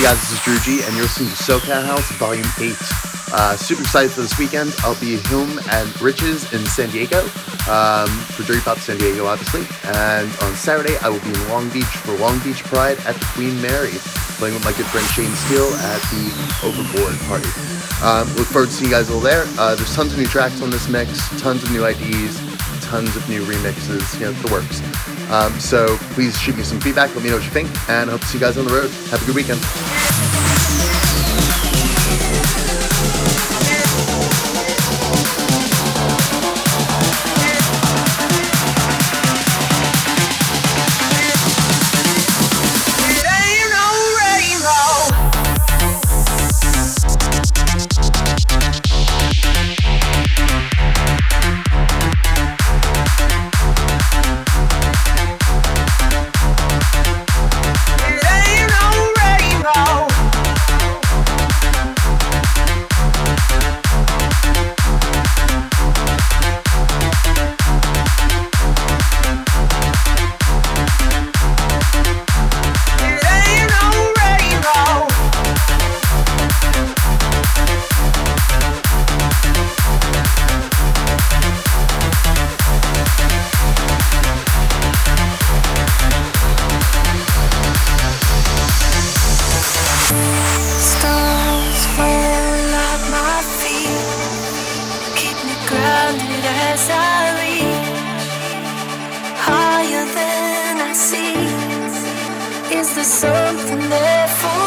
Hey guys, this is Drew G, and you're listening to SoCal House Volume 8. Uh, super excited for this weekend. I'll be at Home and Riches in San Diego um, for Dirty Pop San Diego, obviously. And on Saturday, I will be in Long Beach for Long Beach Pride at the Queen Mary, playing with my good friend Shane Steele at the Overboard party. Um, look forward to seeing you guys all there. Uh, there's tons of new tracks on this mix, tons of new IDs, tons of new remixes, you know, the works. Um, so please shoot me some feedback, let me know what you think, and I hope to see you guys on the road. Have a good weekend. No, no.